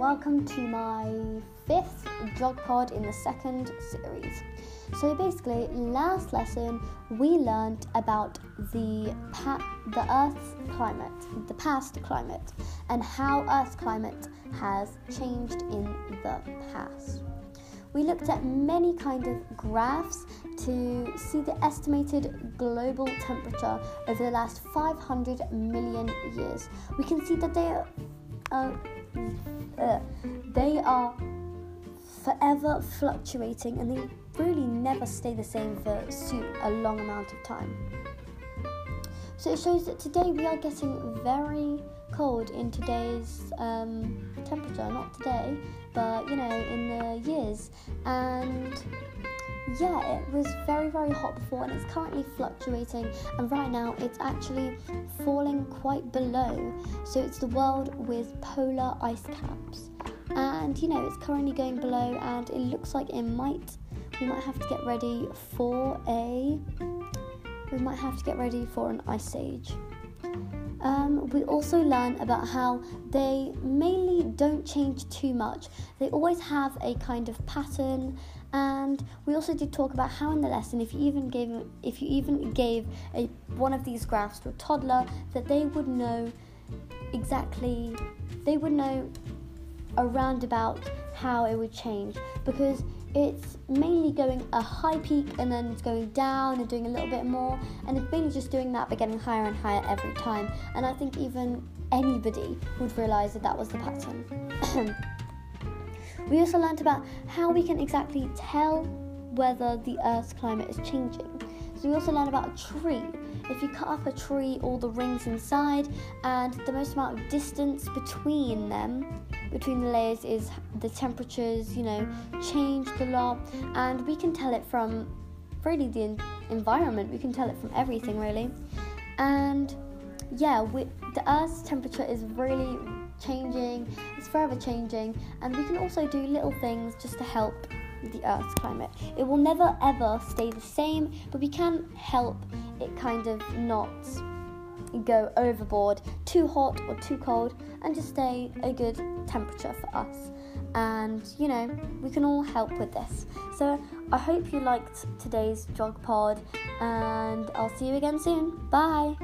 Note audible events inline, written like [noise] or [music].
welcome to my fifth Geog pod in the second series. So basically, last lesson we learned about the pa- the Earth's climate, the past climate, and how Earth's climate has changed in the past. We looked at many kind of graphs to see the estimated global temperature over the last 500 million years. We can see that they are, uh, uh, they are forever fluctuating and they really never stay the same for a long amount of time. So it shows that today we are getting very cold in today's um, temperature, not today, but you know, in the years. And yeah, it was very, very hot before and it's currently fluctuating. And right now it's actually falling quite below. So it's the world with polar ice caps. And you know, it's currently going below, and it looks like it might, we might have to get ready for a, we might have to get ready for an ice age. Um, we also learn about how they mainly don't change too much. They always have a kind of pattern, and we also did talk about how in the lesson, if you even gave if you even gave a one of these graphs to a toddler, that they would know exactly, they would know around about how it would change because it's mainly going a high peak and then it's going down and doing a little bit more and it's mainly just doing that but getting higher and higher every time. And i think even anybody would realize that that was the pattern. [clears throat] We also learned about how we can exactly tell whether the earth's climate is changing. So we also learned about a tree. If you cut up a tree all the rings inside and the most amount of distance between them between the layers is the temperatures, you know, changed a lot, and we can tell it from really the environment. We can tell it from everything really, and yeah, we, the Earth's temperature is really changing. It's forever changing, and we can also do little things just to help the Earth's climate. It will never ever stay the same, but we can help it kind of not go overboard, too hot or too cold, and just stay a good temperature for us. And you know, we can all help with this. So I hope you liked today's Geog pod, and I'll see you again soon. Bye.